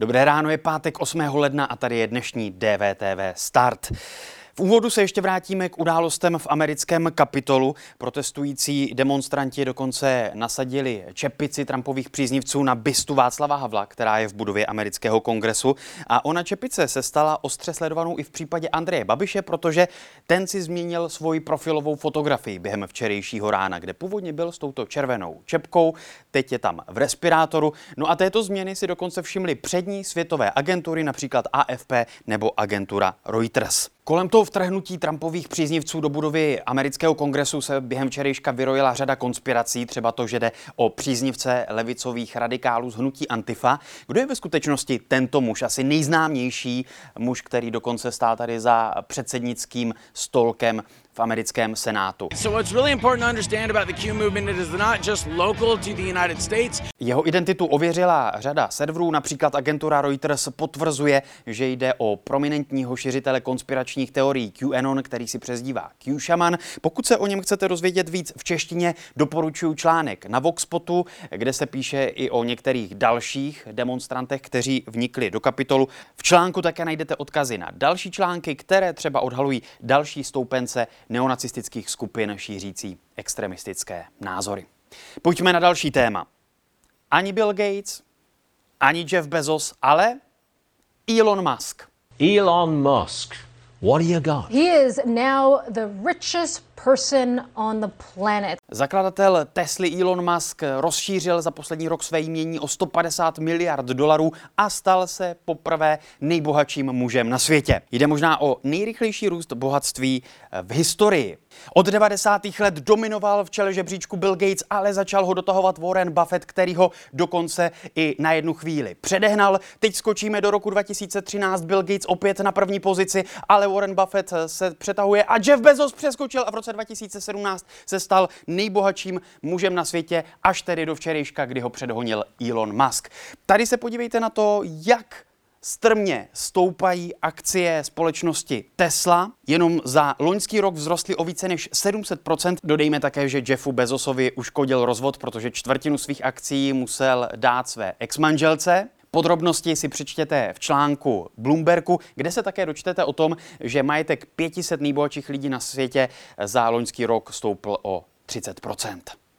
Dobré ráno, je pátek 8. ledna a tady je dnešní DVTV Start. V úvodu se ještě vrátíme k událostem v americkém kapitolu. Protestující demonstranti dokonce nasadili čepici Trumpových příznivců na bystu Václava Havla, která je v budově amerického kongresu. A ona čepice se stala ostře sledovanou i v případě Andreje Babiše, protože ten si změnil svoji profilovou fotografii během včerejšího rána, kde původně byl s touto červenou čepkou, teď je tam v respirátoru. No a této změny si dokonce všimly přední světové agentury, například AFP nebo agentura Reuters. Kolem toho vtrhnutí Trumpových příznivců do budovy amerického kongresu se během včerejška vyrojila řada konspirací, třeba to, že jde o příznivce levicových radikálů z hnutí Antifa. Kdo je ve skutečnosti tento muž? Asi nejznámější muž, který dokonce stál tady za předsednickým stolkem v americkém senátu. Jeho identitu ověřila řada serverů, například agentura Reuters potvrzuje, že jde o prominentního šiřitele konspiračních teorií QAnon, který si přezdívá Q-Shaman. Pokud se o něm chcete dozvědět víc v češtině, doporučuji článek na Voxpotu, kde se píše i o některých dalších demonstrantech, kteří vnikli do kapitolu. V článku také najdete odkazy na další články, které třeba odhalují další stoupence neonacistických skupin šířící extremistické názory. Pojďme na další téma. Ani Bill Gates, ani Jeff Bezos, ale Elon Musk. Elon Musk. What do you got? He is now the richest person on the planet. Zakladatel Tesly Elon Musk rozšířil za poslední rok své jmění o 150 miliard dolarů a stal se poprvé nejbohatším mužem na světě. Jde možná o nejrychlejší růst bohatství v historii. Od 90. let dominoval v čele žebříčku Bill Gates, ale začal ho dotahovat Warren Buffett, který ho dokonce i na jednu chvíli předehnal. Teď skočíme do roku 2013, Bill Gates opět na první pozici, ale Warren Buffett se přetahuje a Jeff Bezos přeskočil a v roce roce 2017 se stal nejbohatším mužem na světě, až tedy do včerejška, kdy ho předhonil Elon Musk. Tady se podívejte na to, jak strmě stoupají akcie společnosti Tesla. Jenom za loňský rok vzrostly o více než 700%. Dodejme také, že Jeffu Bezosovi uškodil rozvod, protože čtvrtinu svých akcí musel dát své exmanželce. Podrobnosti si přečtěte v článku Bloombergu, kde se také dočtete o tom, že majetek 500 nejbohatších lidí na světě za loňský rok stoupl o 30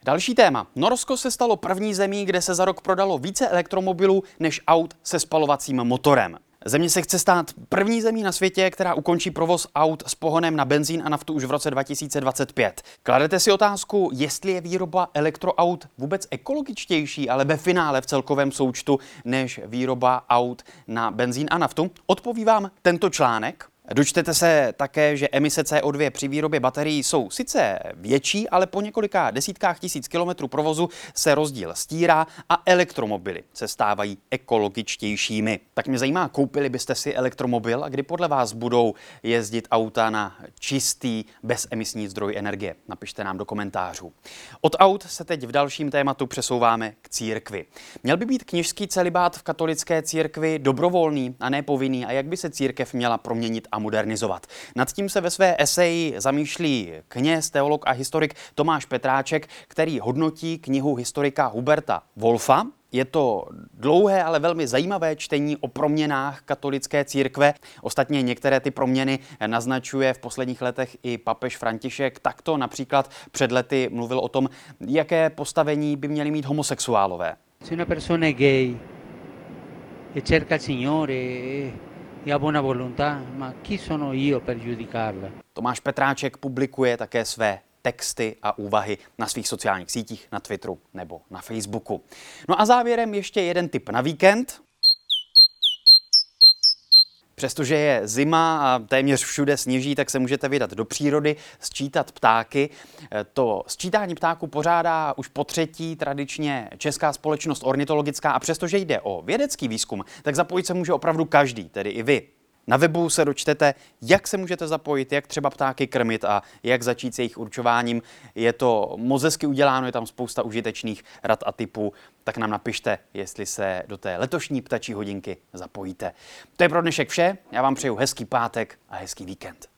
Další téma. Norsko se stalo první zemí, kde se za rok prodalo více elektromobilů než aut se spalovacím motorem. Země se chce stát první zemí na světě, která ukončí provoz aut s pohonem na benzín a naftu už v roce 2025. Kladete si otázku, jestli je výroba elektroaut vůbec ekologičtější, ale ve finále v celkovém součtu, než výroba aut na benzín a naftu? Odpoví vám tento článek. Dočtete se také, že emise CO2 při výrobě baterií jsou sice větší, ale po několika desítkách tisíc kilometrů provozu se rozdíl stírá a elektromobily se stávají ekologičtějšími. Tak mě zajímá, koupili byste si elektromobil a kdy podle vás budou jezdit auta na čistý, bezemisní zdroj energie? Napište nám do komentářů. Od aut se teď v dalším tématu přesouváme k církvi. Měl by být kněžský celibát v katolické církvi dobrovolný a ne povinný a jak by se církev měla proměnit a modernizovat. Nad tím se ve své eseji zamýšlí kněz, teolog a historik Tomáš Petráček, který hodnotí knihu historika Huberta Wolfa, je to dlouhé, ale velmi zajímavé čtení o proměnách katolické církve. Ostatně některé ty proměny naznačuje v posledních letech i papež František. Takto například před lety mluvil o tom, jaké postavení by měli mít homosexuálové. Se una persona gay e cerca Signore e ha buona ma chi sono io per giudicarla? Tomáš Petráček publikuje také své texty a úvahy na svých sociálních sítích, na Twitteru nebo na Facebooku. No a závěrem ještě jeden tip na víkend. Přestože je zima a téměř všude sněží, tak se můžete vydat do přírody, sčítat ptáky. To sčítání ptáků pořádá už po třetí tradičně Česká společnost ornitologická a přestože jde o vědecký výzkum, tak zapojit se může opravdu každý, tedy i vy. Na webu se dočtete, jak se můžete zapojit, jak třeba ptáky krmit a jak začít s jejich určováním. Je to moc hezky uděláno, je tam spousta užitečných rad a typů, tak nám napište, jestli se do té letošní ptačí hodinky zapojíte. To je pro dnešek vše, já vám přeju hezký pátek a hezký víkend.